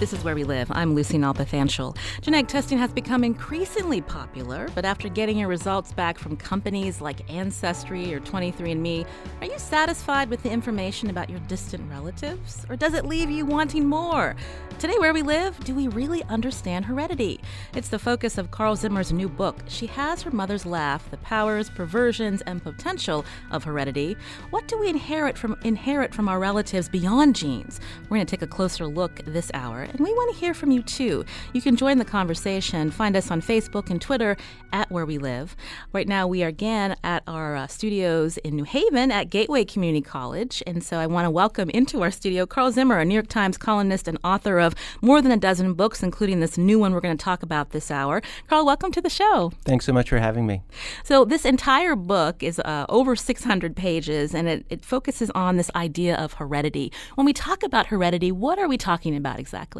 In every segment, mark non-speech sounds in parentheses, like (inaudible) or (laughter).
This is Where We Live. I'm Lucy Nalpathanchel. Genetic testing has become increasingly popular, but after getting your results back from companies like Ancestry or 23andMe, are you satisfied with the information about your distant relatives? Or does it leave you wanting more? Today, Where We Live, do we really understand heredity? It's the focus of Carl Zimmer's new book. She has her mother's laugh, the powers, perversions, and potential of heredity. What do we inherit from inherit from our relatives beyond genes? We're going to take a closer look this hour and we want to hear from you too. You can join the conversation. Find us on Facebook and Twitter at Where We Live. Right now, we are again at our uh, studios in New Haven at Gateway Community College. And so I want to welcome into our studio Carl Zimmer, a New York Times columnist and author of more than a dozen books, including this new one we're going to talk about this hour. Carl, welcome to the show. Thanks so much for having me. So, this entire book is uh, over 600 pages and it, it focuses on this idea of heredity. When we talk about heredity, what are we talking about exactly?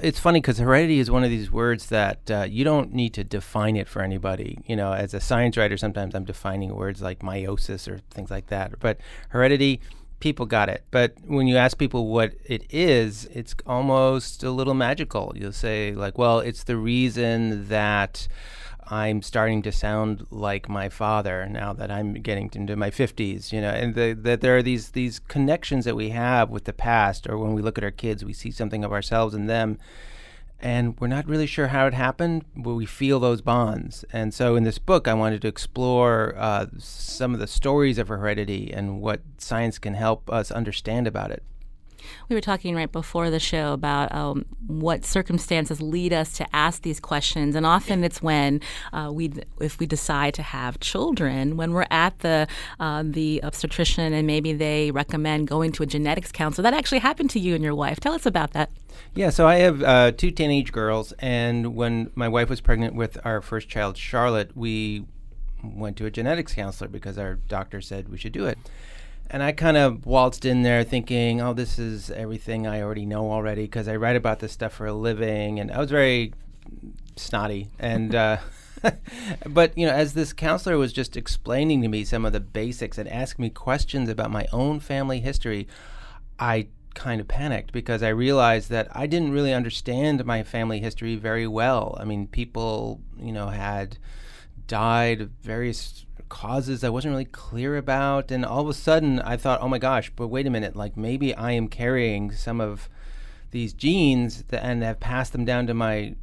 It's funny because heredity is one of these words that uh, you don't need to define it for anybody. You know, as a science writer, sometimes I'm defining words like meiosis or things like that. But heredity, people got it. But when you ask people what it is, it's almost a little magical. You'll say, like, well, it's the reason that I'm starting to sound like my father now that I'm getting into my 50s, you know, and the, that there are these these connections that we have with the past, or when we look at our kids, we see something of ourselves in them, and we're not really sure how it happened, but we feel those bonds. And so, in this book, I wanted to explore uh, some of the stories of heredity and what science can help us understand about it. We were talking right before the show about um, what circumstances lead us to ask these questions, and often it's when uh, we, if we decide to have children, when we're at the uh, the obstetrician and maybe they recommend going to a genetics counselor. That actually happened to you and your wife. Tell us about that. Yeah, so I have uh, two teenage girls, and when my wife was pregnant with our first child, Charlotte, we went to a genetics counselor because our doctor said we should do it. And I kind of waltzed in there thinking, oh, this is everything I already know already because I write about this stuff for a living. And I was very snotty. And, uh, (laughs) but, you know, as this counselor was just explaining to me some of the basics and asking me questions about my own family history, I kind of panicked because I realized that I didn't really understand my family history very well. I mean, people, you know, had died of various causes I wasn't really clear about. And all of a sudden, I thought, oh my gosh, but wait a minute, like maybe I am carrying some of these genes and have passed them down to my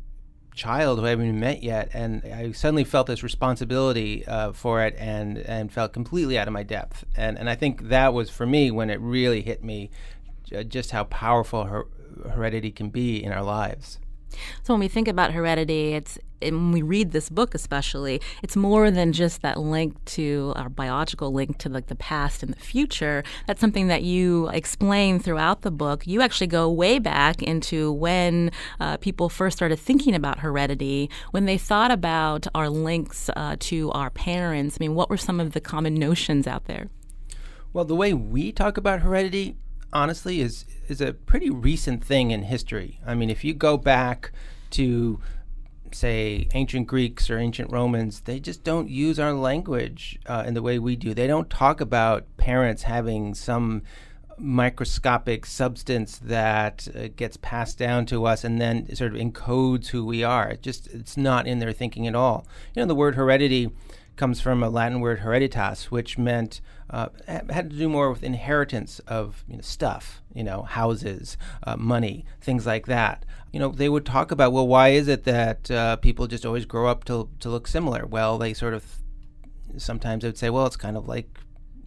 child who I haven't even met yet. And I suddenly felt this responsibility uh, for it and, and felt completely out of my depth. And, and I think that was for me when it really hit me just how powerful her- heredity can be in our lives. So when we think about heredity, it's when we read this book especially, it's more than just that link to our biological link to like the past and the future. That's something that you explain throughout the book. You actually go way back into when uh, people first started thinking about heredity, when they thought about our links uh, to our parents. I mean, what were some of the common notions out there? Well, the way we talk about heredity honestly is is a pretty recent thing in history. I mean, if you go back to say ancient Greeks or ancient Romans, they just don't use our language uh, in the way we do. They don't talk about parents having some microscopic substance that uh, gets passed down to us and then sort of encodes who we are. It just it's not in their thinking at all. You know, the word heredity comes from a Latin word hereditas, which meant uh, had to do more with inheritance of you know, stuff, you know, houses, uh, money, things like that. You know, they would talk about, well, why is it that uh, people just always grow up to to look similar? Well, they sort of sometimes they would say, well, it's kind of like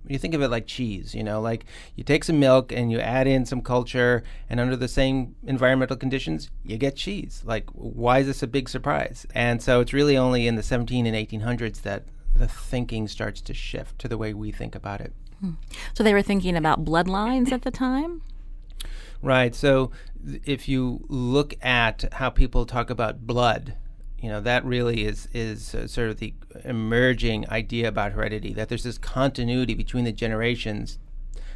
you think of it like cheese, you know, like you take some milk and you add in some culture, and under the same environmental conditions, you get cheese. Like, why is this a big surprise? And so it's really only in the 17 and 1800s that the thinking starts to shift to the way we think about it. Hmm. So they were thinking about bloodlines at the time? Right. So th- if you look at how people talk about blood, You know, that really is is uh, sort of the emerging idea about heredity that there's this continuity between the generations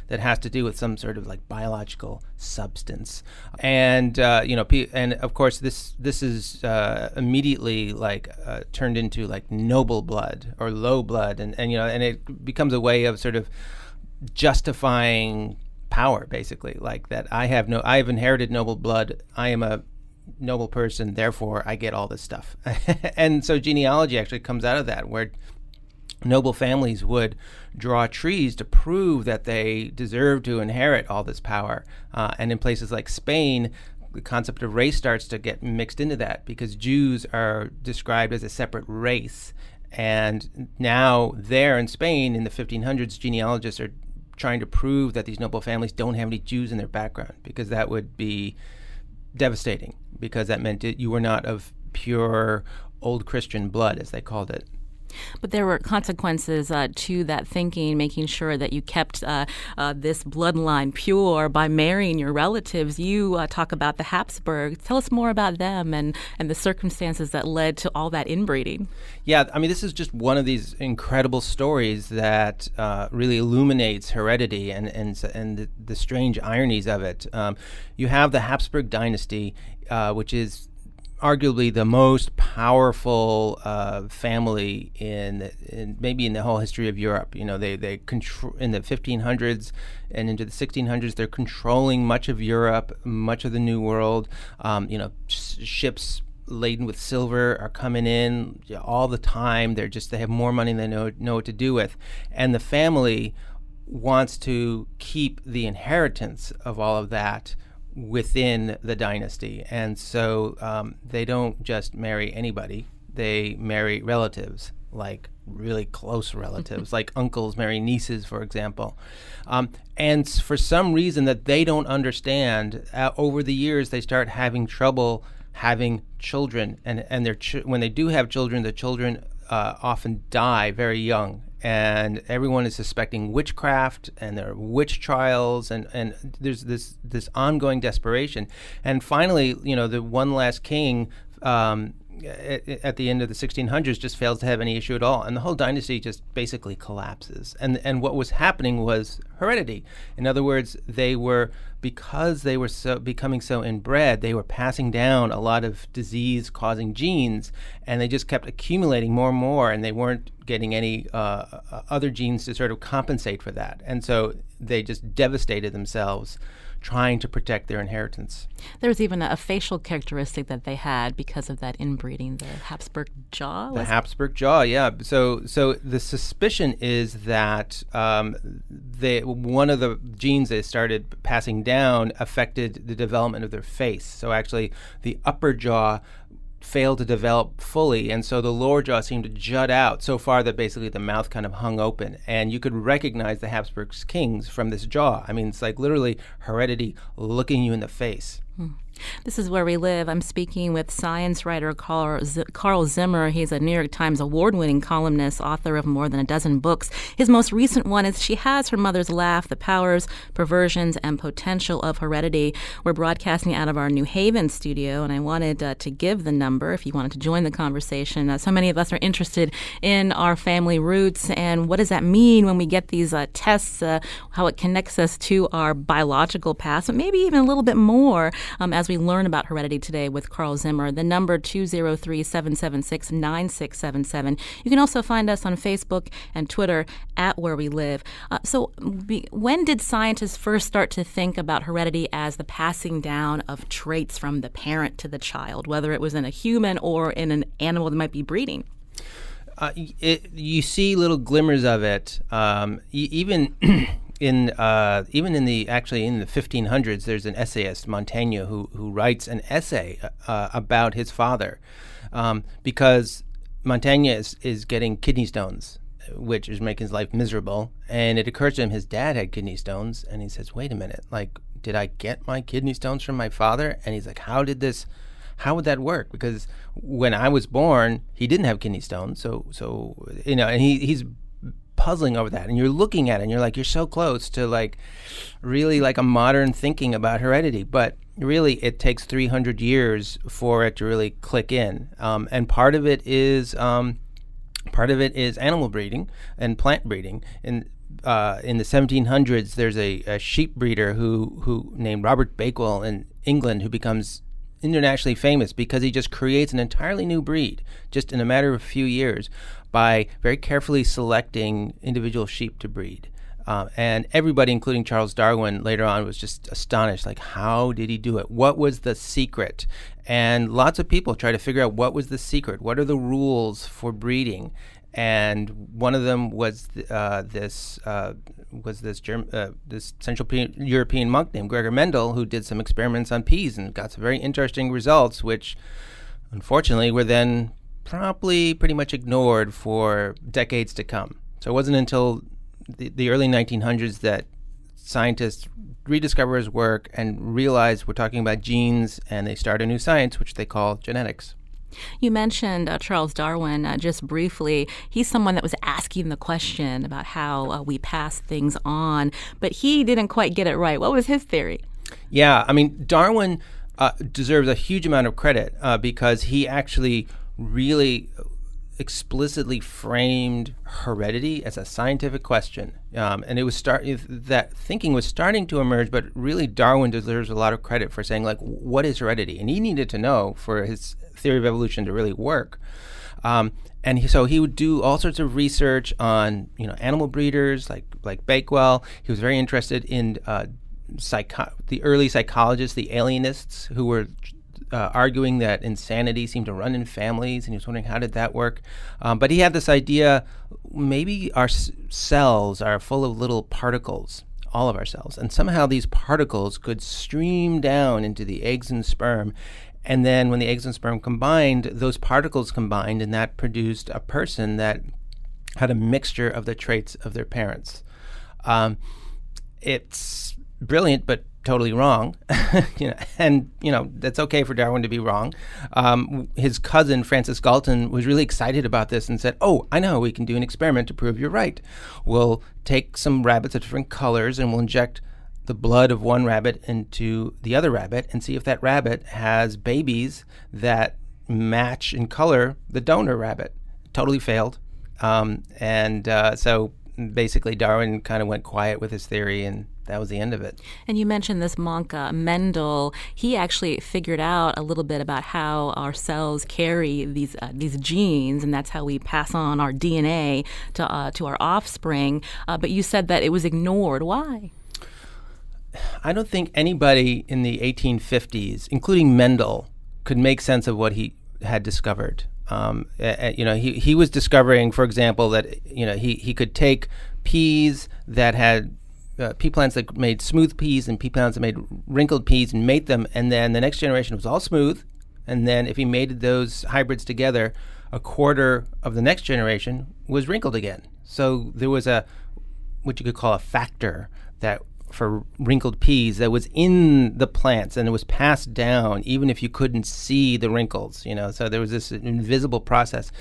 that has to do with some sort of like biological substance, and uh, you know, and of course this this is uh, immediately like uh, turned into like noble blood or low blood, and and you know, and it becomes a way of sort of justifying power, basically, like that. I have no, I have inherited noble blood. I am a noble person, therefore I get all this stuff. (laughs) and so genealogy actually comes out of that, where noble families would draw trees to prove that they deserve to inherit all this power. Uh, and in places like Spain, the concept of race starts to get mixed into that because Jews are described as a separate race. And now, there in Spain in the 1500s, genealogists are trying to prove that these noble families don't have any Jews in their background because that would be devastating because that meant it, you were not of pure old Christian blood, as they called it. But there were consequences uh, to that thinking, making sure that you kept uh, uh, this bloodline pure by marrying your relatives. You uh, talk about the Habsburgs. Tell us more about them and, and the circumstances that led to all that inbreeding. Yeah, I mean, this is just one of these incredible stories that uh, really illuminates heredity and, and, and the, the strange ironies of it. Um, you have the Habsburg dynasty, uh, which is arguably the most powerful uh, family in, in, maybe in the whole history of Europe. You know, they they control in the 1500s and into the 1600s. They're controlling much of Europe, much of the New World. Um, you know, sh- ships laden with silver are coming in all the time. They're just they have more money than they know know what to do with, and the family wants to keep the inheritance of all of that within the dynasty. And so um, they don't just marry anybody, they marry relatives, like really close relatives, (laughs) like uncles marry nieces, for example. Um, and for some reason that they don't understand, uh, over the years they start having trouble having children. And, and their ch- when they do have children, the children uh, often die very young and everyone is suspecting witchcraft and there are witch trials and, and there's this this ongoing desperation. And finally you know the one last king um, at, at, the end of the 1600s just fails to have any issue at all. And the whole dynasty just basically collapses. And and what was happening was heredity. In other words they were because they were so becoming so inbred they were passing down a lot of disease causing genes and they just kept accumulating more and more and they weren't getting any uh, other genes to sort of compensate for that. And so they just devastated themselves trying to protect their inheritance. There was even a, a, facial characteristic that they had because of that inbreeding, the Habsburg jaw. The Habsburg jaw, yeah. So, so the suspicion is that um, they one of the genes they started passing down affected the development of their face. So, actually, the upper jaw failed to develop fully, and so the lower jaw seemed to jut out so far that basically the mouth kind of hung open, and you could recognize the Habsburg kings from this jaw. I mean, it's like literally heredity looking you in the face. Hmm. This is where we live. I'm speaking with science writer Carl, Zimmer. He's a New York Times award winning columnist, author of more than a dozen books. His most recent one is She Has Her Mother's Laugh The Powers, Perversions, and Potential of Heredity. We're broadcasting out of our New Haven studio, and I wanted uh, to give the number if you wanted to join the conversation. Uh, so many of us are interested in our family roots and what does that mean when we get these uh, tests, uh, how it connects us to our biological past, but maybe even a little bit more um, as we learn about heredity today with Carl Zimmer. The number 203 776 9677. You can also find us on Facebook and Twitter at Where We Live. Uh, so, be, when did scientists first start to think about heredity as the passing down of traits from the parent to the child, whether it was in a human or in an animal that might be breeding? Uh, it, you see little glimmers of it. Um, even (clears throat) in uh, even in the actually in the 1500s, there's an essayist Montaigne who who writes an essay uh, about his father, um, because Montaigne is, is getting kidney stones, which is making his life miserable. And it occurs to him his dad had kidney stones, and he says, "Wait a minute, like, did I get my kidney stones from my father?" And he's like, "How did this?" How would that work? Because when I was born, he didn't have kidney stones, so so you know, and he he's puzzling over that and you're looking at it and you're like you're so close to like really like a modern thinking about heredity but really it takes 300 years for it to really click in. Um, and part of it is um, part of it is animal breeding and plant breeding. And uh, in the 1700s, there's a, a, sheep breeder who who named Robert Bakewell in England who becomes internationally famous because he just creates an entirely new breed just in a matter of a few years by very carefully selecting individual sheep to breed. Uh, and everybody, including Charles Darwin, later on was just astonished. Like, how did he do it? What was the secret? And lots of people try to figure out what was the secret. What are the rules for breeding? And one of them was th- uh, this uh, was this Germ- uh, this Central P- European monk named Gregor Mendel, who did some experiments on peas and got some very interesting results, which unfortunately were then probably pretty much ignored for decades to come. So it wasn't until the, the early 1900s that scientists rediscover his work and realize we're talking about genes and they start a new science which they call genetics. You mentioned uh, Charles Darwin uh, just briefly. He's someone that was asking the question about how uh, we pass things on, but he didn't quite get it right. What was his theory? Yeah, I mean, Darwin uh, deserves a huge amount of credit uh, because he actually really explicitly framed heredity as a scientific question, um, and it was start that thinking was starting to emerge. But really, Darwin deserves a lot of credit for saying like, what is heredity? And he needed to know for his theory of evolution to really work. Um, and he, so he would do all sorts of research on you know animal breeders like like Bakewell. He was very interested in uh, psycho- the early psychologists, the alienists, who were uh, arguing that insanity seemed to run in families, and he was wondering how did that work. Um, but he had this idea: maybe our s- cells are full of little particles, all of our cells, and somehow these particles could stream down into the eggs and sperm. And then, when the eggs and sperm combined, those particles combined, and that produced a person that had a mixture of the traits of their parents. Um, it's brilliant, but totally wrong. (laughs) you know, and you know that's okay for Darwin to be wrong. Um, his cousin Francis Galton was really excited about this and said, "Oh, I know we can do an experiment to prove you're right. We'll take some rabbits of different colors and we'll inject." The blood of one rabbit into the other rabbit and see if that rabbit has babies that match in color the donor rabbit. Totally failed. Um, and uh, so basically, Darwin kind of went quiet with his theory and that was the end of it. And you mentioned this monk, uh, Mendel. He actually figured out a little bit about how our cells carry these uh, these genes, and that's how we pass on our DNA to uh, to our offspring. Uh, but you said that it was ignored. Why? I don't think anybody in the 1850s, including Mendel, could make sense of what he had discovered. Um, you know, he, he was discovering, for example, that you know he, he could take peas that had uh, pea plants that made smooth peas and pea plants that made wrinkled peas and mate them, and then the next generation was all smooth, and then if he mated those hybrids together, a quarter of the next generation was wrinkled again. So there was a what you could call a factor that for wrinkled peas that was in the plants and it was passed down even if you couldn't see the wrinkles you know? So there was this invisible process.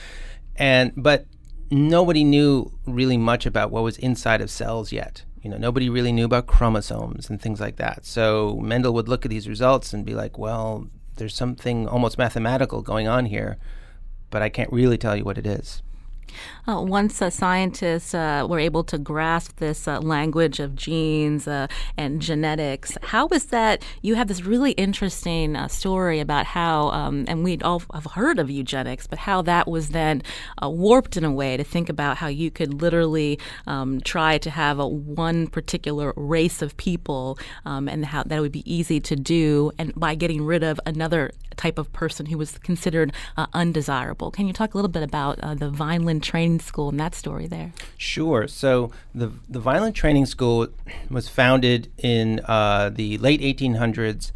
And but nobody knew really much about what was inside of cells yet you know nobody really knew about chromosomes and things like that. So mendel would look at these results and be like well there's something almost mathematical going on here but i can't really tell you what it is uh, once uh, scientists uh, were able to grasp this uh, language of genes uh, and genetics, how was that? You have this really interesting uh, story about how, um, and we'd all have heard of eugenics, but how that was then warped in a way to think about how you could literally um, try to have a one particular race of people, um, and how that would be easy to do, and by getting rid of another type of person who was considered undesirable. Can you talk a little bit about the Vineland? Training School and that story there? Sure. So the the Vineland Training School was founded in uh, the late 1800s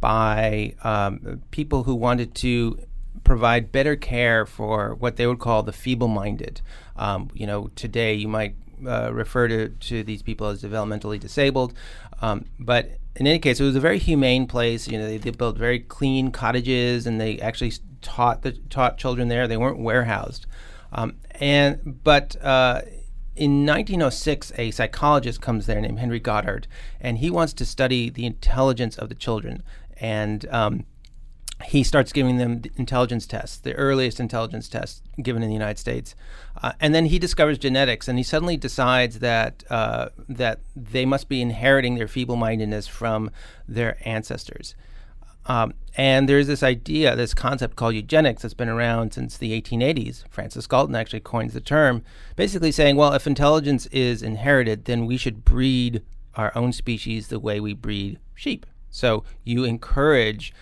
by um, people who wanted to provide better care for what they would call the feeble-minded. Um, you know, today you might uh, refer to, to these people as developmentally disabled, um, but in any case, it was a very humane place. You know, they, they, built very clean cottages, and they actually taught the taught children there. They weren't warehoused. Um, and but uh, in 1906, a psychologist comes there named Henry Goddard, and he wants to study the intelligence of the children. and um, he starts giving them intelligence tests, the earliest intelligence tests given in the United States, uh, and then he discovers genetics, and he suddenly decides that uh, that they must be inheriting their feeble-mindedness from their ancestors. Um, and there's this idea, this concept called eugenics that's been around since the 1880s. Francis Galton actually coins the term, basically saying, well, if intelligence is inherited, then we should breed our own species the way we breed sheep. So you encourage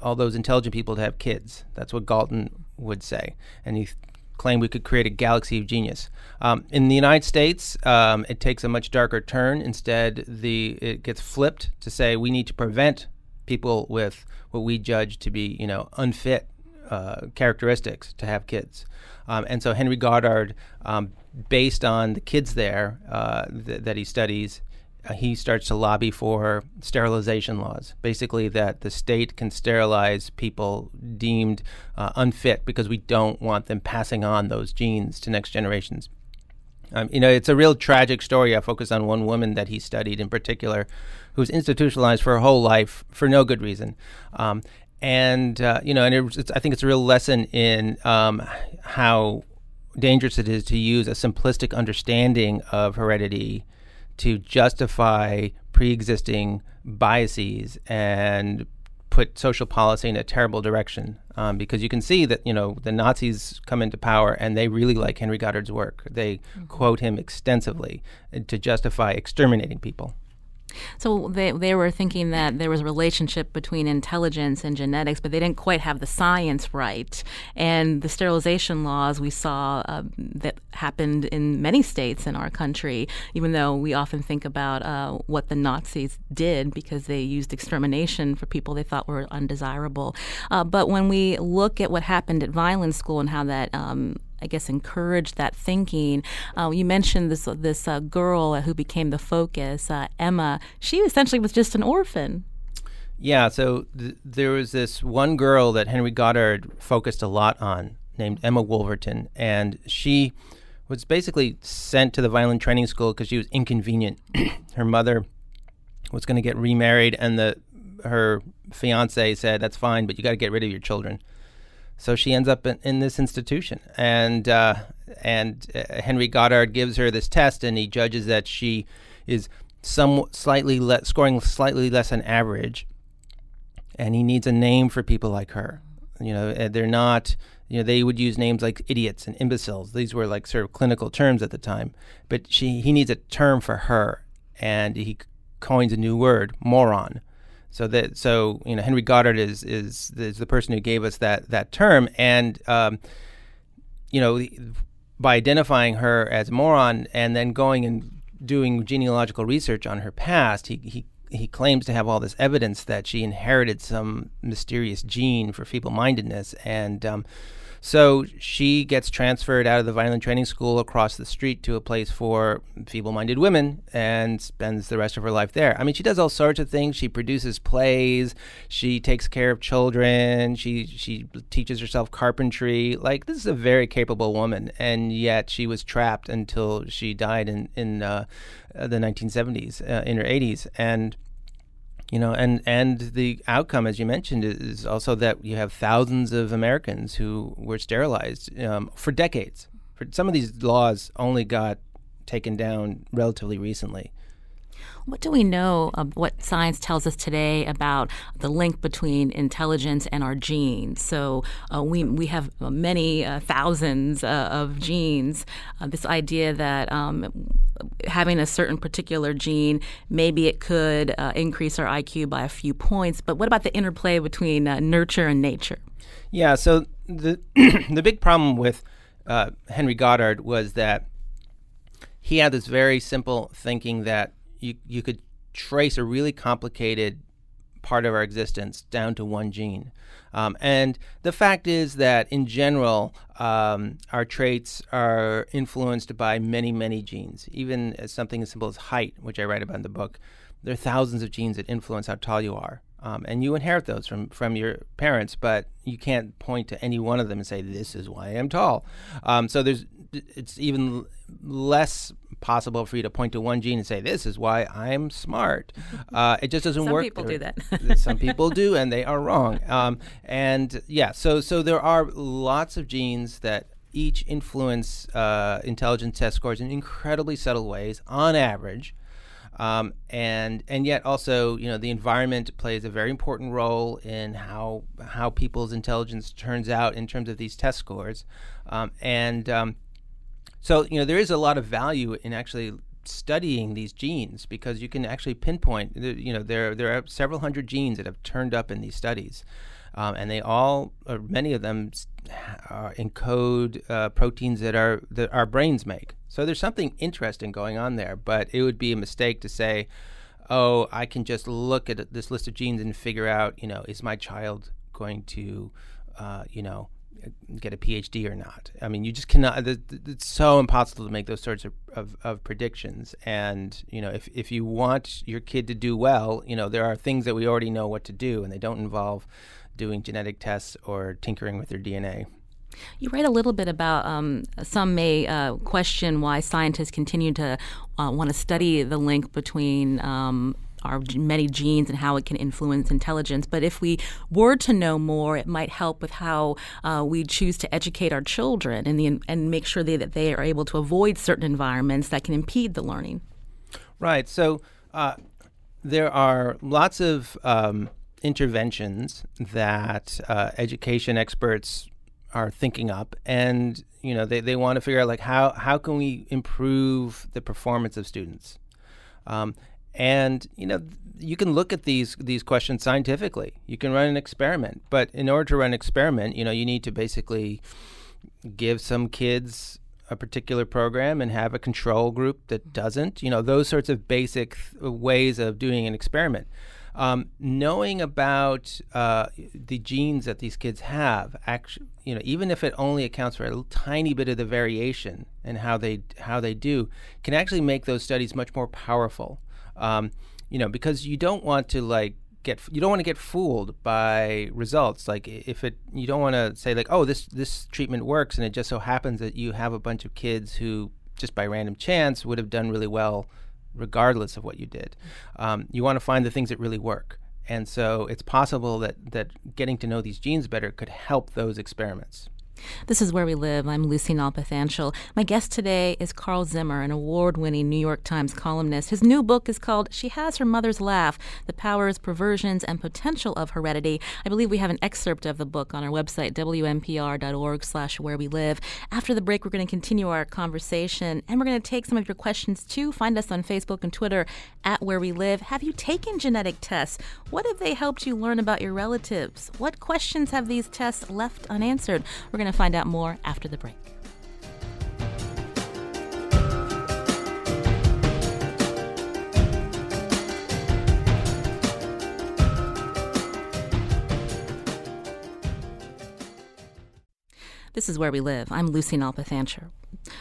all those intelligent people to have kids. That's what Galton would say. And he claimed we could create a galaxy of genius. Um, in the United States, um, it takes a much darker turn. Instead, the it gets flipped to say we need to prevent people with what we judge to be, you know, unfit uh, characteristics to have kids. Um, and so Henry Goddard, um, based on the kids there uh, th- that he studies, uh, he starts to lobby for sterilization laws. Basically, that the state can sterilize people deemed uh, unfit because we don't want them passing on those genes to next generations. Um, you know, it's a real tragic story. I focus on one woman that he studied in particular, who was institutionalized for her whole life for no good reason. Um, and uh, you know, and it, I think it's a real lesson in um, how dangerous it is to use a simplistic understanding of heredity to justify pre-existing biases and put social policy in a terrible direction um, because you can see that you know the Nazis come into power and they really like Henry Goddard's work. They mm-hmm. quote him extensively to justify exterminating people. So they, they were thinking that there was a relationship between intelligence and genetics, but they didn't quite have the science right. And the sterilization laws we saw uh, that happened in many states in our country, even though we often think about uh, what the Nazis did because they used extermination for people they thought were undesirable. Uh, but when we look at what happened at Vineland School and how that um, I guess, encourage that thinking. Uh, you mentioned this this uh, girl who became the focus, uh, Emma. She essentially was just an orphan. Yeah, so th- there was this one girl that Henry Goddard focused a lot on, named Emma Wolverton, and she was basically sent to the Vineland training school because she was inconvenient. (clears throat) her mother was going to get remarried, and the her fiance said, "That's fine, but you got to get rid of your children." So she ends up in, in this institution, and uh, and uh, Henry Goddard gives her this test, and he judges that she is some slightly le- scoring slightly less than average, and he needs a name for people like her. You know, they're not. You know, they would use names like idiots and imbeciles. These were like sort of clinical terms at the time. But she, he needs a term for her, and he coins a new word, moron. So that so you know Henry Goddard is is is the person who gave us that that term, and um, you know by identifying her as a moron and then going and doing genealogical research on her past, he he he claims to have all this evidence that she inherited some mysterious gene for feeble-mindedness, and um, so she gets transferred out of the Vineland Training School across the street to a place for feeble minded women and spends the rest of her life there. I mean, she does all sorts of things. She produces plays, she takes care of children, she, she teaches herself carpentry. Like, this is a very capable woman, and yet she was trapped until she died in, in uh, the 1970s, uh, in her 80s. And you know, and and the outcome, as you mentioned, is also that you have thousands of Americans who were sterilized um, for decades. For some of these laws only got taken down relatively recently. What do we know of what science tells us today about the link between intelligence and our genes? So uh, we we have many uh, thousands uh, of genes. Uh, this idea that um, having a certain particular gene maybe it could uh, increase our IQ by a few points. But what about the interplay between uh, nurture and nature? Yeah. So the (clears throat) the big problem with Henry Goddard was that he had this very simple thinking that you you could trace a really complicated part of our existence down to one gene. Um, and the fact is that in general, um, our traits are influenced by many, many genes. Even as something as simple as height, which I write about in the book, there are thousands of genes that influence how tall you are. Um, and you inherit those from, from your parents, but you can't point to any one of them and say, this is why I'm tall. Um, so there's it's even less possible for you to point to one gene and say this is why I'm smart. (laughs) Uh, it just doesn't Some work. Some people do that. Some (laughs) people do, and they are wrong. Um, and yeah, so so there are lots of genes that each influence uh, intelligence test scores in incredibly subtle ways on average. Um, and and yet also you know the environment plays a very important role in how how people's intelligence turns out in terms of these test scores, um, and um, so you know there is a lot of value in actually studying these genes because you can actually pinpoint you know there there are several hundred genes that have turned up in these studies. Um, and they all, or many of them, uh, encode uh, proteins that our that our brains make. So there's something interesting going on there, but it would be a mistake to say, "Oh, I can just look at this list of genes and figure out, you know, is my child going to, uh, you know, get a PhD or not?" I mean, you just cannot. It's so impossible to make those sorts of, of, of predictions. And you know, if if you want your kid to do well, you know, there are things that we already know what to do, and they don't involve doing genetic tests or tinkering with their DNA. You write a little bit about um, some may uh, question why scientists continue to uh, want to study the link between um, our many genes and how it can influence intelligence. But if we were to know more, it might help with how uh, we choose to educate our children and, the, and make sure they, that they are able to avoid certain environments that can impede the learning. Right. So uh, there are lots of um, interventions that uh, education experts are thinking up and you know they, they want to figure out like how how can we improve the performance of students um, and you know you can look at these these questions scientifically. You can run an experiment. But in order to run an experiment you know you need to basically give some kids a particular program and have a control group that doesn't. You know those sorts of basic th- ways of doing an experiment. Um, knowing about uh, the genes that these kids have, actually, you know, even if it only accounts for a tiny bit of the variation and how they how they do, can actually make those studies much more powerful. Um, you know, because you don't want to like get you don't want to get fooled by results like if it you don't want to say like oh this this treatment works and it just so happens that you have a bunch of kids who just by random chance would have done really well regardless of what you did. Um, you want to find the things that really work. And so it's possible that, that getting to know these genes better could help those experiments. This is Where We Live. I'm Lucy Nalpathanchel. My guest today is Carl Zimmer, an award winning New York Times columnist. His new book is called She Has Her Mother's Laugh The Powers, Perversions, and Potential of Heredity. I believe we have an excerpt of the book on our website, wnpr.org slash where we live. After the break, we're going to continue our conversation and we're going to take some of your questions too. Find us on Facebook and Twitter at Where We Live. Have you taken genetic tests? What have they helped you learn about your relatives? What questions have these tests left unanswered? We're going to find out more after the break. This is Where We Live. I'm Lucy Nalpathanchel.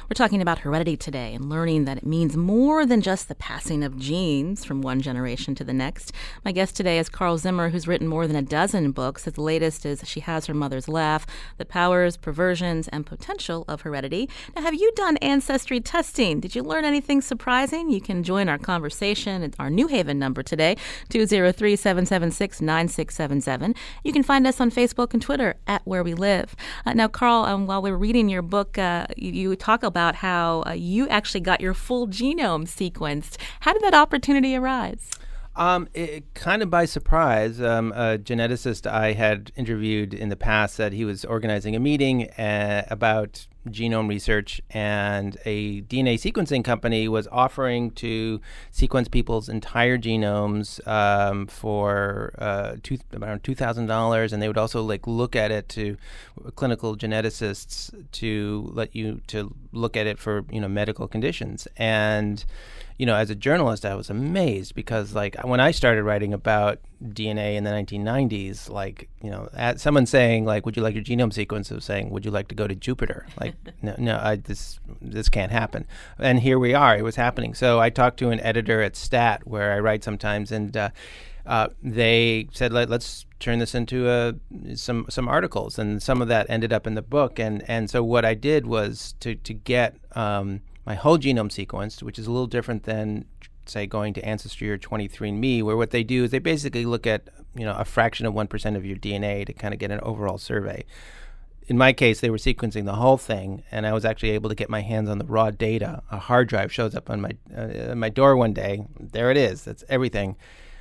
We're talking about heredity today and learning that it means more than just the passing of genes from one generation to the next. My guest today is Carl Zimmer, who's written more than a dozen books. His latest is She Has Her Mother's Laugh The Powers, Perversions, and Potential of Heredity. Now, have you done ancestry testing? Did you learn anything surprising? You can join our conversation. at our New Haven number today, 203 776 9677. You can find us on Facebook and Twitter at Where We Live. Uh, now, Carl, um, while we're reading your book, uh, you, you talk about how uh, you actually got your full genome sequenced. How did that opportunity arise? Um, it, kind of by surprise. Um, a geneticist I had interviewed in the past said he was organizing a meeting uh, about genome research, and a DNA sequencing company was offering to sequence people's entire genomes um, for uh, around two thousand dollars, and they would also like look at it to clinical geneticists to let you to look at it for you know medical conditions. And you know, as a journalist, I was amazed because, like, when I started writing about DNA in the 1990s, like, you know, at someone saying, like, "Would you like your genome sequence?" of saying, "Would you like to go to Jupiter?" Like, (laughs) no, no, I, this this can't happen. And here we are; it was happening. So I talked to an editor at Stat, where I write sometimes, and uh, uh, they said, Let, us turn this into a, some some articles, and some of that ended up in the book. And and so what I did was to to get um, my whole genome sequenced, which is a little different than say going to Ancestry or 23andMe, where what they do is they basically look at you know a fraction of one percent of your DNA to kind of get an overall survey. In my case, they were sequencing the whole thing, and I was actually able to get my hands on the raw data. A hard drive shows up on my uh, my door one day. There it is. That's everything.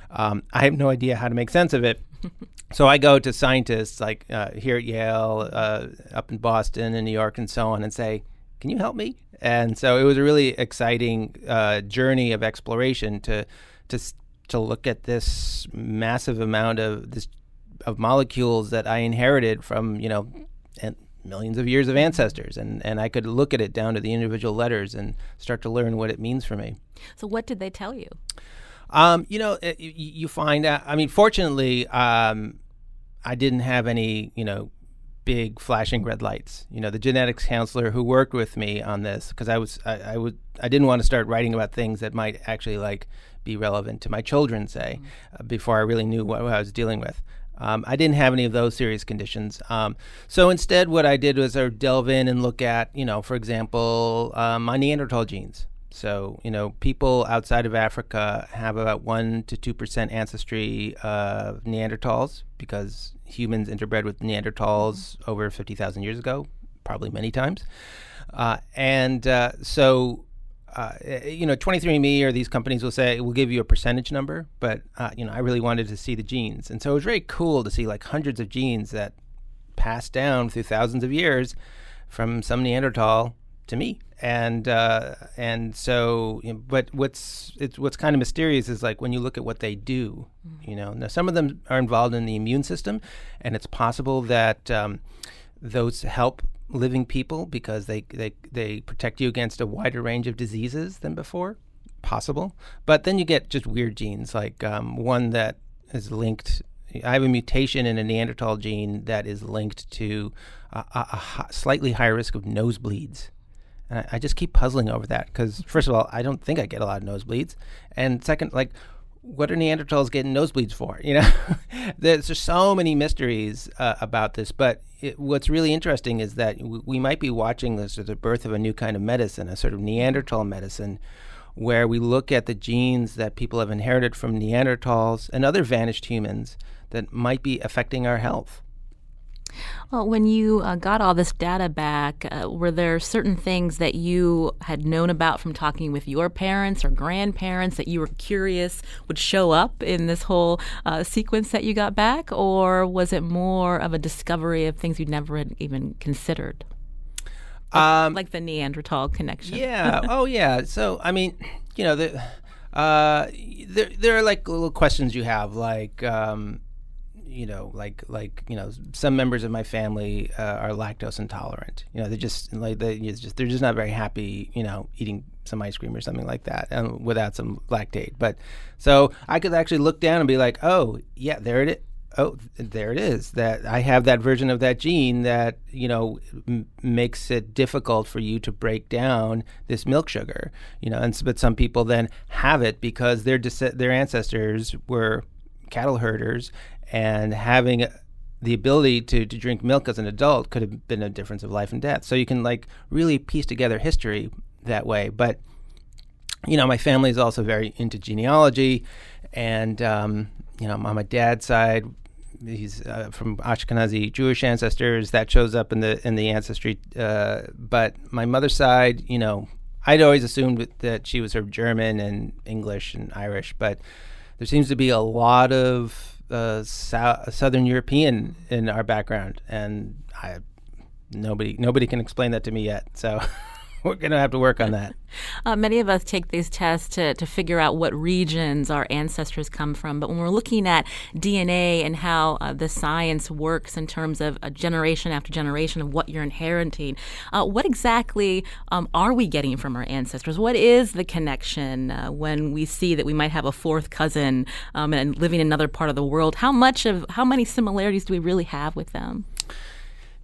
Um, I have no idea how to make sense of it. (laughs) so I go to scientists like uh, here at Yale, uh, up in Boston and New York, and so on, and say, "Can you help me?" And so it was a really exciting uh, journey of exploration to to to look at this massive amount of this of molecules that I inherited from you know millions of years of ancestors, and and I could look at it down to the individual letters and start to learn what it means for me. So what did they tell you? Um, you know, it, you, you, find out. I mean, fortunately, um, I didn't have any you know big flashing red lights. You know, the genetics counselor who worked with me on this because I was I, I would I didn't want to start writing about things that might actually like be relevant to my children, say, mm-hmm. uh, before I really knew what, what I was dealing with. Um, I didn't have any of those serious conditions. Um, so instead, what I did was I delve in and look at, you know, for example, um, my Neanderthal genes. So, you know, people outside of Africa have about 1% to 2% ancestry of Neanderthals because humans interbred with Neanderthals over 50,000 years ago, probably many times. Uh, and uh, so, uh, you know, 23andMe or these companies will say, we'll give you a percentage number, but, uh, you know, I really wanted to see the genes. And so it was very cool to see like hundreds of genes that passed down through thousands of years from some Neanderthal to me. And uh, and so you know, but what's it's what's kind of mysterious is like when you look at what they do mm-hmm. you know now some of them are involved in the immune system and it's possible that um, those help living people because they, they they protect you against a wider range of diseases than before. Possible. But then you get just weird genes like um, one that is linked I have a mutation in a Neanderthal gene that is linked to a, a, a slightly higher risk of nosebleeds and I, I just keep puzzling over that because, first of all, I don't think I get a lot of nosebleeds. And second, like, what are Neanderthals getting nosebleeds for? (laughs) You know, there's just so many mysteries uh, about this. But it, what's really interesting is that w- we might be watching this as the birth of a new kind of medicine, a sort of Neanderthal medicine, where we look at the genes that people have inherited from Neanderthals and other vanished humans that might be affecting our health. Well, when you uh, got all this data back, uh, were there certain things that you had known about from talking with your parents or grandparents that you were curious would show up in this whole uh, sequence that you got back, or was it more of a discovery of things you'd never had even considered? Like, um, like the Neanderthal connection. Yeah. oh, yeah. So, I mean, you know, the, uh, there, there are like little questions you have, like, um, you know, like like you know, some members of my family uh, are lactose intolerant. You know, they're just like they just they're just not very happy. You know, eating some ice cream or something like that, and without some lactase. But so I could actually look down and be like, oh yeah, there it is. Oh, there it is. That I have that version of that gene that you know m- makes it difficult for you to break down this milk sugar. You know, and but some people then have it because their their ancestors were cattle herders and having the ability to, to drink milk as an adult could have been a difference of life and death. So you can like really piece together history that way. But you know, my family is also very into genealogy, and um, you know, on my dad's side, he's uh, from Ashkenazi Jewish ancestors. That shows up in the in the ancestry. Uh, but my mother's side, you know, I'd always assumed that she was of German and English and Irish, but there seems to be a lot of uh, Southern European in our background, and I nobody nobody can explain that to me yet. So. (laughs) (laughs) we're going to have to work on that. (laughs) Uh, many of us take these tests to, to figure out what regions our ancestors come from. But when we're looking at DNA and how uh, the science works in terms of a generation after generation of what you're inheriting, uh, what exactly um, are we getting from our ancestors? What is the connection uh, when we see that we might have a fourth cousin um, and living in another part of the world? How much of how many similarities do we really have with them?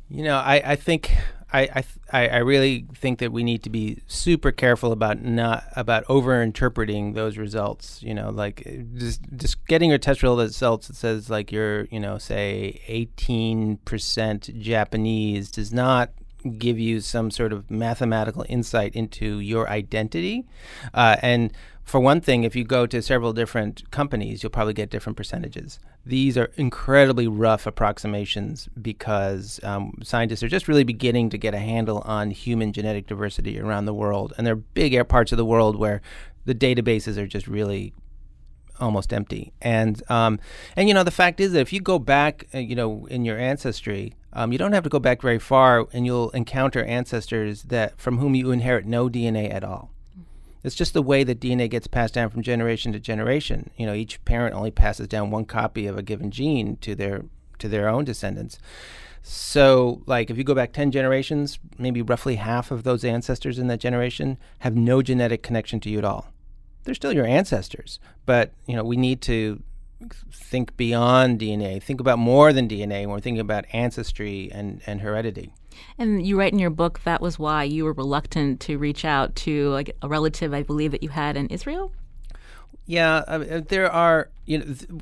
You know, I, I think I, I, I really think that we need to be super careful about not about over interpreting those results. You know, like eh, just just getting your test results that says like you're you know say eighteen percent Japanese does not give you some sort of mathematical insight into your identity. Uh, and for one thing, if you go to several different companies, you'll probably get different percentages. These are incredibly rough approximations because um, scientists are just really beginning to get a handle on human genetic diversity around the world. And there are big parts of the world where the databases are just really almost empty. And um, and you know the fact is that if you go back, uh, you know, in your ancestry, um, you don't have to go back very far, and you'll encounter ancestors that from whom you inherit no DNA at all. It's just the way that DNA gets passed down from generation to generation. You know, each parent only passes down one copy of a given gene to their to their own descendants. So, like, if you go back 10 generations, maybe roughly half of those ancestors in that generation have no genetic connection to you at all they're still your ancestors. But you know, we need to think beyond DNA, think about more than DNA when we're thinking about ancestry and, and heredity. And you write in your book that was why you were reluctant to reach out to like a relative, I believe, that you had in Israel. Yeah, uh, there are you know. Th-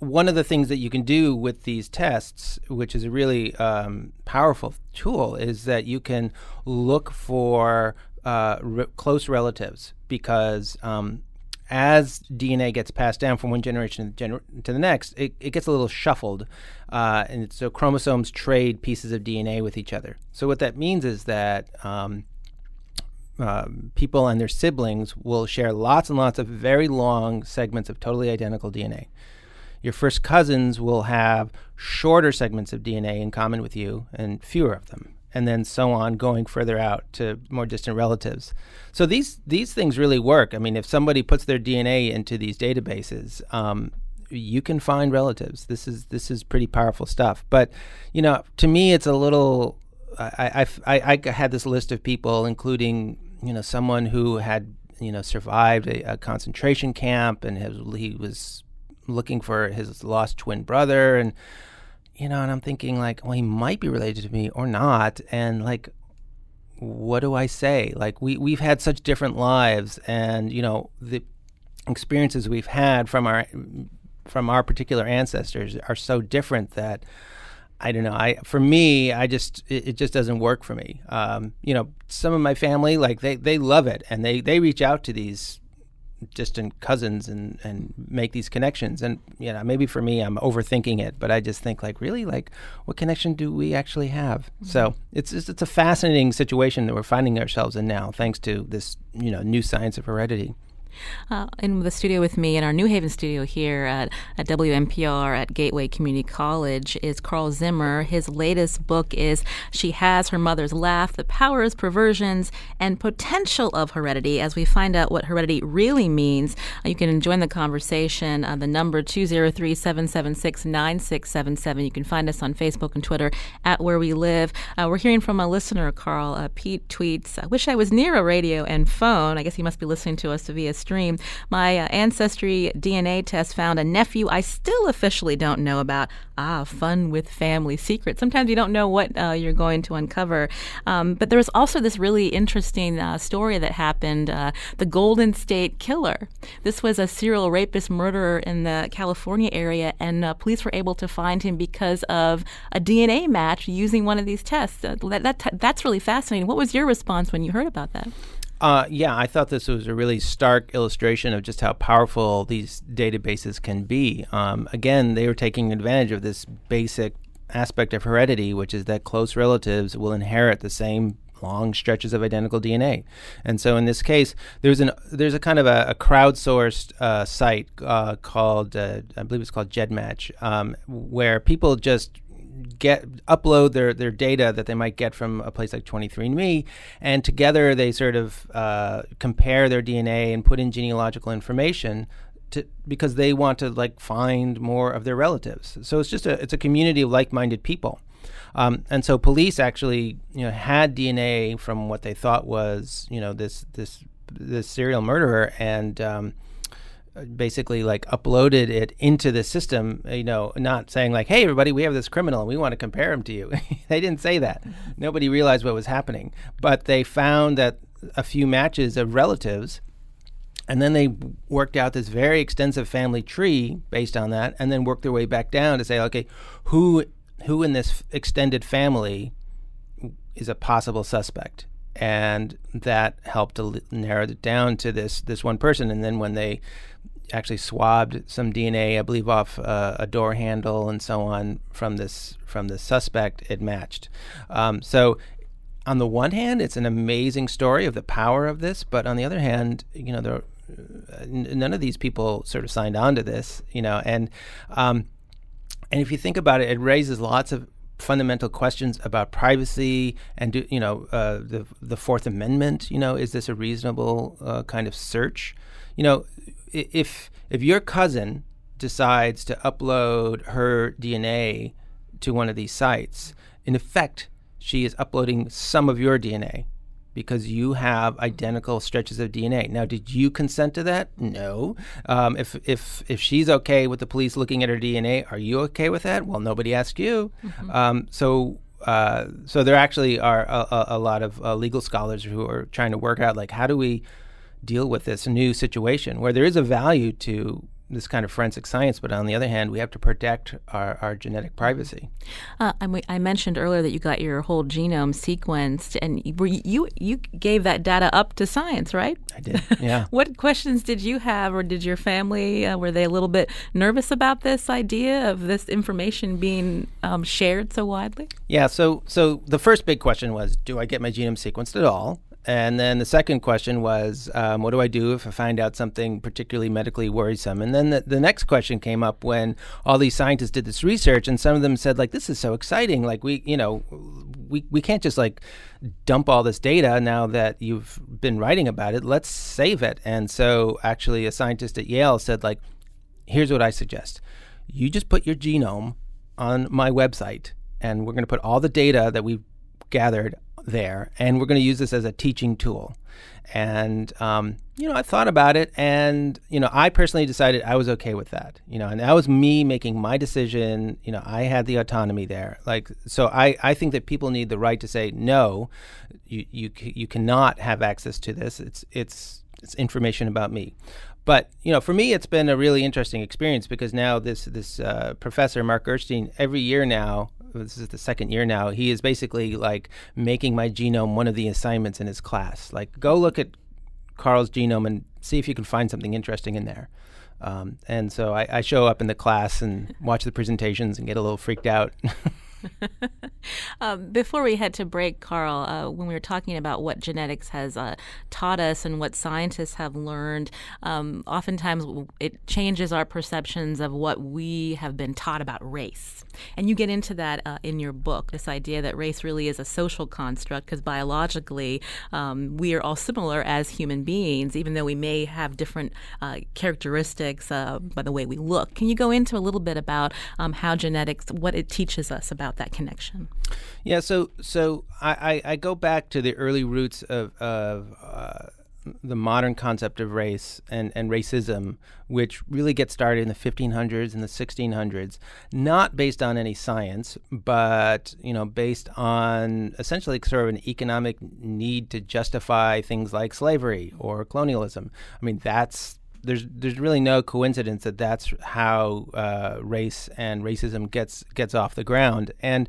one of the things that you can do with these tests, which is a really um, powerful tool, is that you can look for uh, re- close relatives because um, as DNA gets passed down from one generation to, gener- to the next, it, it, gets a little shuffled. Uh, and so chromosomes trade pieces of DNA with each other. So what that means is that um, uh, people and their siblings will share lots and lots of very long segments of totally identical DNA. Your first cousins will have shorter segments of DNA in common with you and fewer of them and then so on going further out to more distant relatives. So these these things really work. I mean, if somebody puts their DNA into these databases, um, you can find relatives. This is this is pretty powerful stuff. But you know, to me, it's a little. I I, I, I had this list of people, including you know someone who had you know survived a, a concentration camp and he was looking for his lost twin brother and you know, and I'm thinking like, well, he might be related to me or not, and like, what do I say? Like, we we've had such different lives, and you know, the experiences we've had from our from our particular ancestors are so different that I don't know. I for me, I just it, it just doesn't work for me. Um, you know, some of my family like they they love it and they they reach out to these distant cousins and and make these connections. And you know maybe for me I'm overthinking it but I just think like really like what connection do we actually have? Mm-hmm. so it's, it's it's a fascinating situation that we're finding ourselves in now thanks to this you know new science of heredity uh, in the studio with me, in our New Haven studio here at, at WNPR at Gateway Community College, is Carl Zimmer. His latest book is She Has Her Mother's Laugh The Powers, Perversions, and Potential of Heredity. As we find out what heredity really means, uh, you can join the conversation. Uh, the number 203 776 9677. You can find us on Facebook and Twitter at Where We Live. Uh, we're hearing from a listener, Carl. Uh, Pete tweets, I wish I was near a radio and phone. I guess he must be listening to us via stream. My uh, ancestry DNA test found a nephew I still officially don't know about. Ah, fun with family secrets. Sometimes you don't know what uh, you're going to uncover. Um, but there was also this really interesting uh, story that happened uh, the Golden State Killer. This was a serial rapist murderer in the California area, and uh, police were able to find him because of a DNA match using one of these tests. Uh, that, that, that's really fascinating. What was your response when you heard about that? Uh, yeah, I thought this was a really stark illustration of just how powerful these databases can be. Um, again, they were taking advantage of this basic aspect of heredity, which is that close relatives will inherit the same long stretches of identical DNA. And so in this case, there's an there's a kind of a, a crowdsourced uh, site uh, called uh, I believe it's called GEDmatch, um, where people just get upload their their data that they might get from a place like 23andMe, and together they sort of uh, compare their DNA and put in genealogical information. To, because they want to like find more of their relatives, so it's just a it's a community of like-minded people, um, and so police actually you know had DNA from what they thought was you know this this this serial murderer, and um, basically like uploaded it into the system, you know, not saying like, "Hey, everybody, we have this criminal and we want to compare him to you." (laughs) they didn't say that. Mm-hmm. Nobody realized what was happening, but they found that a few matches of relatives, and then they worked out this very extensive family tree based on that, and then worked their way back down to say, "Okay, who who in this extended family is a possible suspect, and that helped to narrow it down to this this one person. And then when they actually swabbed some DNA, I believe, off uh, a door handle and so on from this from the suspect, it matched. Um, so, on the one hand, it's an amazing story of the power of this, but on the other hand, you know, there, none of these people sort of signed on to this, you know, and um, and if you think about it, it raises lots of fundamental questions about privacy and do, you know uh, the the Fourth Amendment. You know, is this a reasonable uh, kind of search? You know, if if your cousin decides to upload her DNA to one of these sites, in effect, she is uploading some of your DNA because you have identical stretches of DNA. Now, did you consent to that? No. Um, if if if she's okay with the police looking at her DNA, are you okay with that? Well, nobody asked you. Mm-hmm. Um, so. Uh, so there actually are a, a, a lot of uh, legal scholars who are trying to work out like how do we deal with this new situation where there is a value to this kind of forensic science, but on the other hand, we have to protect our, our genetic privacy. Uh, I mentioned earlier that you got your whole genome sequenced, and you you gave that data up to science, right? I did. Yeah. (laughs) what questions did you have, or did your family uh, were they a little bit nervous about this idea of this information being um, shared so widely? Yeah. So so the first big question was, do I get my genome sequenced at all? And then the second question was, um, what do I do if I find out something particularly medically worrisome? And then the, the next question came up when all these scientists did this research, and some of them said, like, this is so exciting. Like, we, you know, we, we can't just like dump all this data now that you've been writing about it. Let's save it. And so actually, a scientist at Yale said, like, here's what I suggest you just put your genome on my website, and we're going to put all the data that we've gathered there, and we're going to use this as a teaching tool. And um, you know, I thought about it, and you know, I personally decided I was okay with that. You know, and that was me making my decision. You know, I had the autonomy there. Like, so I I think that people need the right to say no. You you you cannot have access to this. It's it's it's information about me. But you know, for me, it's been a really interesting experience because now this this uh, professor Mark Gerstein every year now this is the second year now. He is basically like making my genome one of the assignments in his class. Like, go look at Carl's genome and see if you can find something interesting in there. Um, and so I, I, show up in the class and watch the presentations and get a little freaked out. (laughs) (laughs) um, before we head to break, Carl, uh, when we were talking about what genetics has uh, taught us and what scientists have learned, um, oftentimes it changes our perceptions of what we have been taught about race. And you get into that uh, in your book this idea that race really is a social construct because biologically um, we are all similar as human beings, even though we may have different uh, characteristics uh, by the way we look. Can you go into a little bit about um, how genetics, what it teaches us about? about that connection? Yeah, so so I, I, I go back to the early roots of, of uh, the modern concept of race and, and racism, which really gets started in the 1500s and the 1600s, not based on any science, but you know, based on essentially sort of an economic need to justify things like slavery or colonialism. I mean, that's there's there's really no coincidence that that's how uh, race and racism gets gets off the ground. And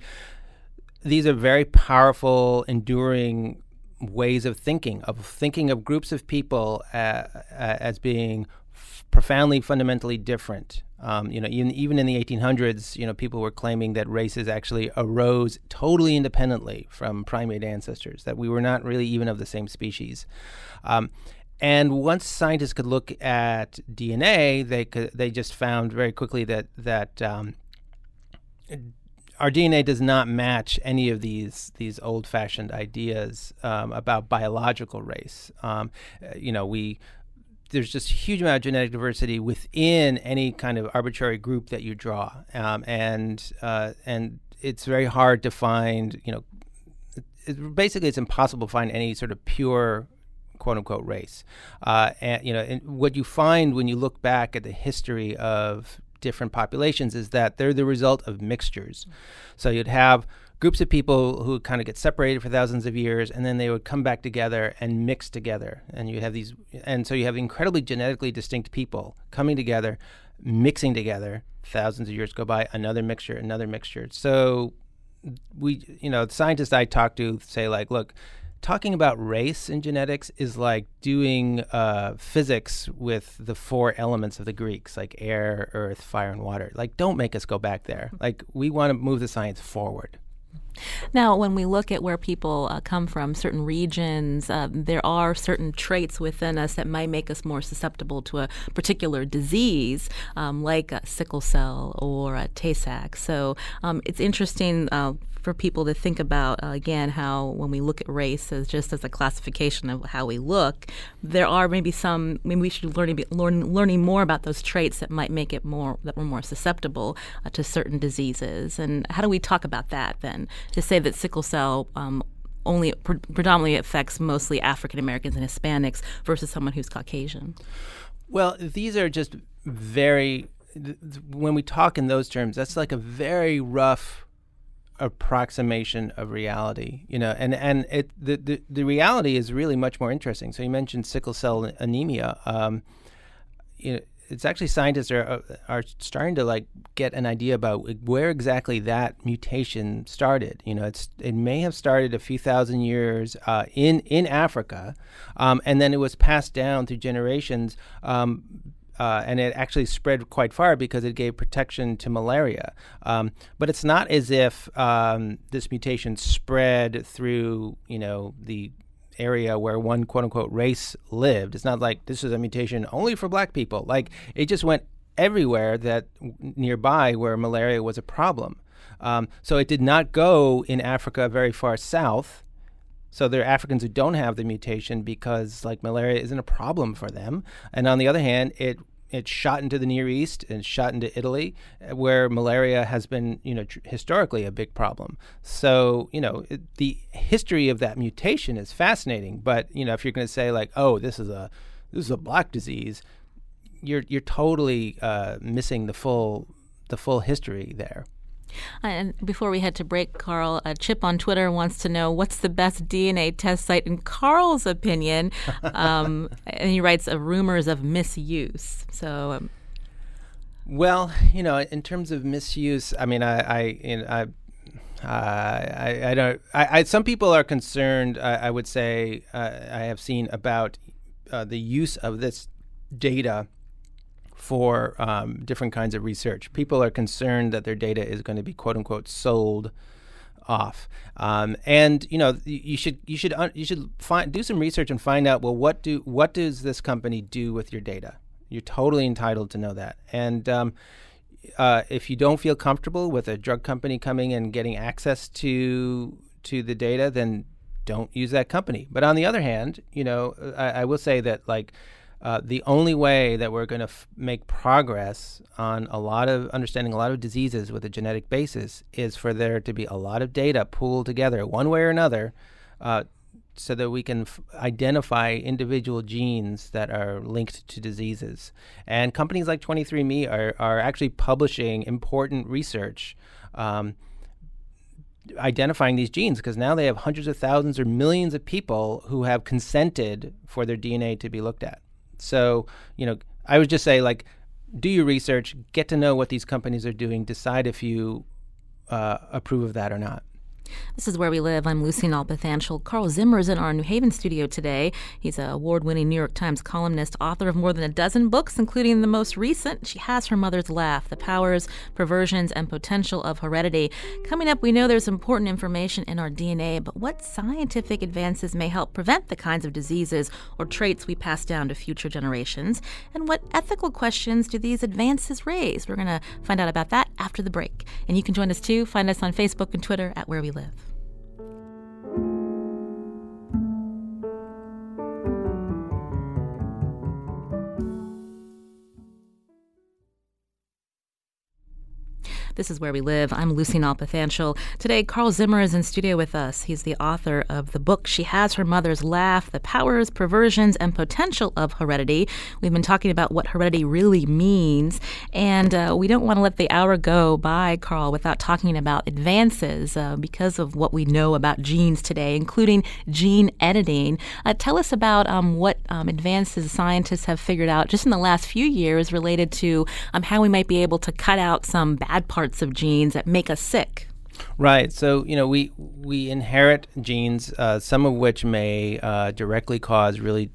these are very powerful, enduring ways of thinking of thinking of groups of people uh, uh, as being f- profoundly fundamentally different. Um, you know, even even in the 1800s, you know, people were claiming that races actually arose totally independently from primate ancestors, that we were not really even of the same species. Um, and once scientists could look at DNA, they could they just found very quickly that that um, our DNA does not match any of these these old-fashioned ideas um, about biological race. Um, uh, you know, we there's just a huge amount of genetic diversity within any kind of arbitrary group that you draw, um, and uh, and it's very hard to find. You know, it, basically, it's impossible to find any sort of pure quote unquote race. Uh, and you know, and what you find when you look back at the history of different populations is that they're the result of mixtures. So you'd have groups of people who kind of get separated for thousands of years and then they would come back together and mix together. And you have these and so you have incredibly genetically distinct people coming together mixing together. Thousands of years go by another mixture another mixture. So we, you know, scientists I talk to say like, look, talking about race in genetics is like doing uh, physics with the four elements of the Greeks, like air, earth, fire, and water. Like, don't make us go back there. Like, we want to move the science forward. Now, when we look at where people uh, come from, certain regions, uh, there are certain traits within us that might make us more susceptible to a particular disease, um, like sickle cell or a Tay Sachs. So um, it's interesting uh, for people to think about uh, again how when we look at race as just as a classification of how we look, there are maybe some maybe we should learn learn learning more about those traits that might make it more that we're more susceptible uh, to certain diseases. And how do we talk about that then? To say that sickle cell um, only pre- predominantly affects mostly African Americans and Hispanics versus someone who's Caucasian. Well, these are just very when we talk in those terms, that's like a very rough approximation of reality you know and and it the, the the reality is really much more interesting so you mentioned sickle cell anemia um you know it's actually scientists are uh, are starting to like get an idea about where exactly that mutation started. You know, it's it may have started a few thousand years uh, in in Africa, um, and then it was passed down through generations um, uh, and it actually spread quite far because it gave protection to malaria. Um, but it's not as if um, this mutation spread through, you know, the area where one quote unquote race lived. It's not like this is a mutation only for black people. Like it just went everywhere that nearby where malaria was a problem. Um, so it did not go in Africa very far south. So there are Africans who don't have the mutation because like malaria isn't a problem for them. And on the other hand, it it shot into the Near East and shot into Italy, uh, where malaria has been, you know, tr- historically a big problem. So, you know, it, the history of that mutation is fascinating. But you know, if you're going to say like, oh, this is a this is a black disease, you're you're totally uh, missing the full the full history there. And before we head to break, Carl, a Chip on Twitter wants to know what's the best DNA test site in Carl's opinion. (laughs) Um, and he writes uh, rumors of misuse. So. Um, well, you know, in terms of misuse, I mean, I, I, you know, I uh, I, I don't. I, I, some people are concerned. I, I would say uh, I have seen about uh, the use of this data for um, different kinds of research. People are concerned that their data is going to be quote unquote sold off. Um, and you know you should you should uh, you should find do some research and find out well what do what does this company do with your data? You're totally entitled to know that. And um, uh, if you don't feel comfortable with a drug company coming and getting access to to the data, then don't use that company. But on the other hand, you know I, I will say that like uh, the only way that we're going to f- make progress on a lot of understanding a lot of diseases with a genetic basis is for there to be a lot of data pooled together, one way or another, uh, so that we can f- identify individual genes that are linked to diseases. And companies like 23andMe are, are actually publishing important research. Um, identifying these genes because now they have hundreds of thousands or millions of people who have consented for their DNA to be looked at. So, you know, I would just say like, do your research, get to know what these companies are doing, decide if you uh, approve of that or not. This is Where We Live. I'm Lucy Nalpathanchil. Carl Zimmer is in our New Haven studio today. He's an award winning New York Times columnist, author of more than a dozen books, including the most recent, She Has Her Mother's Laugh The Powers, Perversions, and Potential of Heredity. Coming up, we know there's important information in our DNA, but what scientific advances may help prevent the kinds of diseases or traits we pass down to future generations? And what ethical questions do these advances raise? We're going to find out about that after the break. And you can join us too. Find us on Facebook and Twitter at Where We live live. This is Where We Live. I'm Lucy Nalpathanchil. Today, Carl Zimmer is in studio with us. He's the author of the book She Has Her Mother's Laugh The Powers, Perversions, and Potential of Heredity. We've been talking about what heredity really means, and uh, we don't want to let the hour go by, Carl, without talking about advances uh, because of what we know about genes today, including gene editing. Uh, tell us about um, what um, advances scientists have figured out just in the last few years related to um, how we might be able to cut out some bad parts parts of genes that make us sick. Right. So you know we we inherit genes, uh, some of which may uh, directly cause really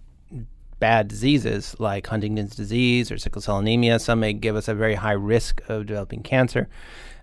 bad diseases like Huntington's disease or sickle cell anemia. Some may give us a very high risk of developing cancer.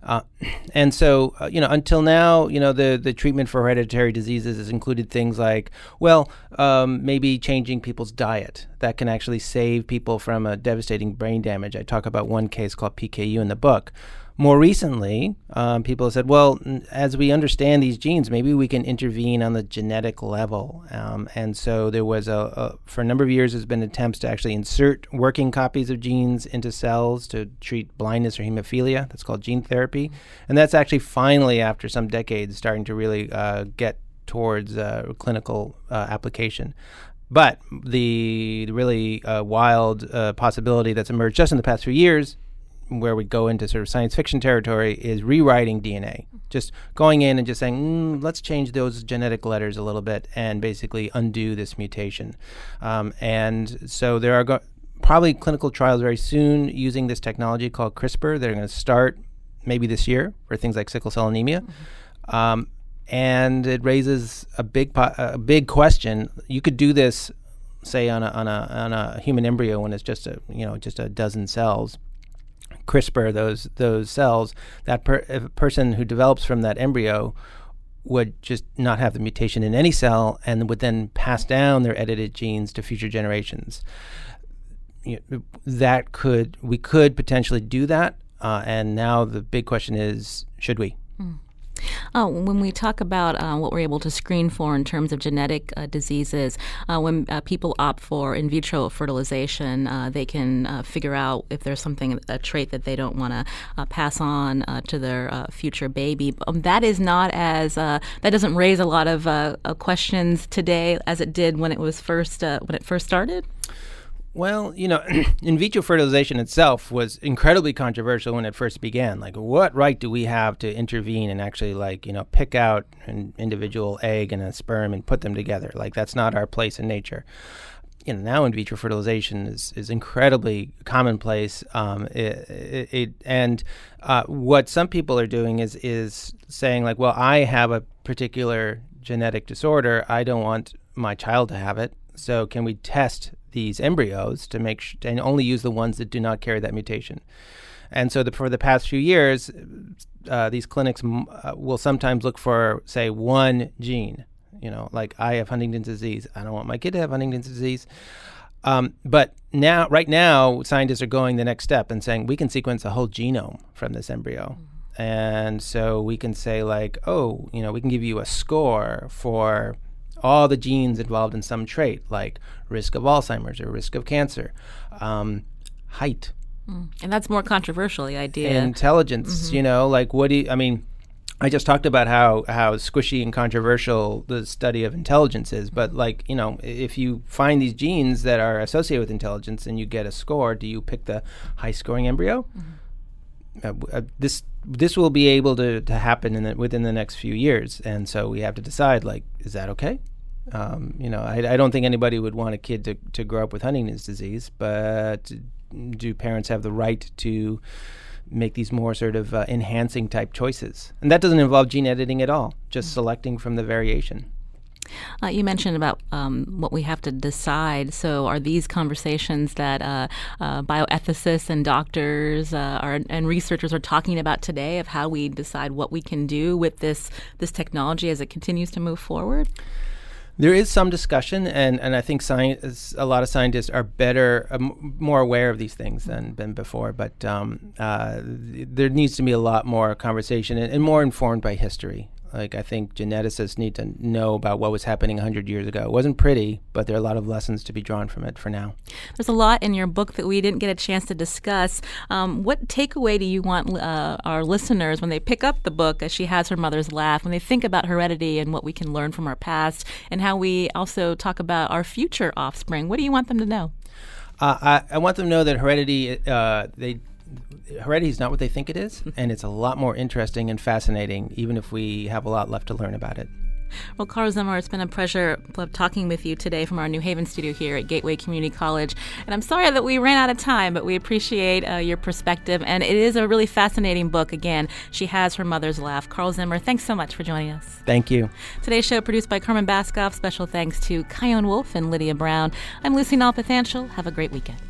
Uh, (clears throat) and so, uh, you know, until now, you know, the, the treatment for hereditary diseases has included things like, well, um, maybe changing people's diet. That can actually save people from a devastating brain damage. I talk about one case called PKU in the book. More recently, um, people have said, well, as we understand these genes, maybe we can intervene on the genetic level. Um, and so there was a, a, for a number of years, there's been attempts to actually insert working copies of genes into cells to treat blindness or hemophilia. That's called gene therapy. And that's actually finally, after some decades, starting to really uh, get towards uh, clinical uh, application. But the, really uh, wild uh, possibility that's emerged just in the past few years where we go into sort of science fiction territory is rewriting DNA. Just going in and just saying, mm, let's change those genetic letters a little bit and basically undo this mutation. Um, and so there are go- probably clinical trials very soon using this technology called CRISPR. They're going to start maybe this year for things like sickle cell anemia. Mm-hmm. Um, and it raises a big po- a big question. You could do this, say, on a, on a on a human embryo when it's just a you know just a dozen cells CRISPR those those cells, that per, person who develops from that embryo would just not have the mutation in any cell and would then pass down their edited genes to future generations. You know, that could we could potentially do that, uh, and now the big question is, should we? Uh, when we talk about uh, what we're able to screen for in terms of genetic uh, diseases, uh, when uh, people opt for in vitro fertilization, uh, they can figure out if there's something, a trait that they don't want to pass on to their future baby. Um, that is not as, that doesn't raise a lot of questions today as it did when it was first, when it first started? Well, you know, (clears throat) in vitro fertilization itself was incredibly controversial when it first began. Like, what right do we have to intervene and actually, like, you know, pick out an individual egg and a sperm and put them together? Like, that's not our place in nature. You know, now in vitro fertilization is, is incredibly commonplace. Um, it, it, it, and uh, what some people are doing is is saying like, well, I have a particular genetic disorder. I don't want my child to have it. So can we test these embryos to make sh- and only use the ones that do not carry that mutation. And so, the, for the past few years, uh, these clinics m- uh, will sometimes look for, say, one gene. You know, like I have Huntington's disease. I don't want my kid to have Huntington's disease. Um, but now, right now, scientists are going the next step and saying we can sequence a whole genome from this embryo. Mm-hmm. And so we can say, like, oh, you know, we can give you a score for all the genes involved in some trait, like risk of Alzheimer's or risk of cancer, um, height. Mm. And that's more controversial, the idea. Intelligence, mm-hmm. you know, like what do you, I mean, I just talked about how, how squishy and controversial the study of intelligence is, but like, you know, if you find these genes that are associated with intelligence and you get a score, do you pick the high scoring embryo? Mm-hmm. Uh, uh, this this will be able to, to happen in the, within the next few years, and so we have to decide like, is that okay? Um, you know, I, I, don't think anybody would want a kid to, to grow up with Huntington's disease, but do parents have the right to make these more sort of uh, enhancing type choices? And that doesn't involve gene editing at all, just mm-hmm. selecting from the variation. Uh, you mentioned about um, what we have to decide. So, are these conversations that uh, uh, bioethicists and doctors uh, are, and researchers are talking about today of how we decide what we can do with this this technology as it continues to move forward? There is some discussion, and, and I think science, a lot of scientists are better, uh, more aware of these things than, than before. But um, uh, there needs to be a lot more conversation and, and more informed by history. Like I think geneticists need to know about what was happening 100 years ago. It wasn't pretty, but there are a lot of lessons to be drawn from it for now. There's a lot in your book that we didn't get a chance to discuss. Um, what takeaway do you want uh, our listeners when they pick up the book as she has her mother's laugh, when they think about heredity and what we can learn from our past, and how we also talk about our future offspring? What do you want them to know? Uh, I, I, want them to know that heredity, uh, they heredity is not what they think it is, (laughs) and it's a lot more interesting and fascinating, even if we have a lot left to learn about it. Well, Carl Zimmer, it's been a pleasure talking with you today from our New Haven studio here at Gateway Community College. And I'm sorry that we ran out of time, but we appreciate uh, your perspective. And it is a really fascinating book. Again, she has her mother's laugh. Carl Zimmer, thanks so much for joining us. Thank you. Today's show produced by Carmen Baskauf. Special thanks to Chion Wolf and Lydia Brown. I'm Lucy Nalpathanchil. Have a great weekend.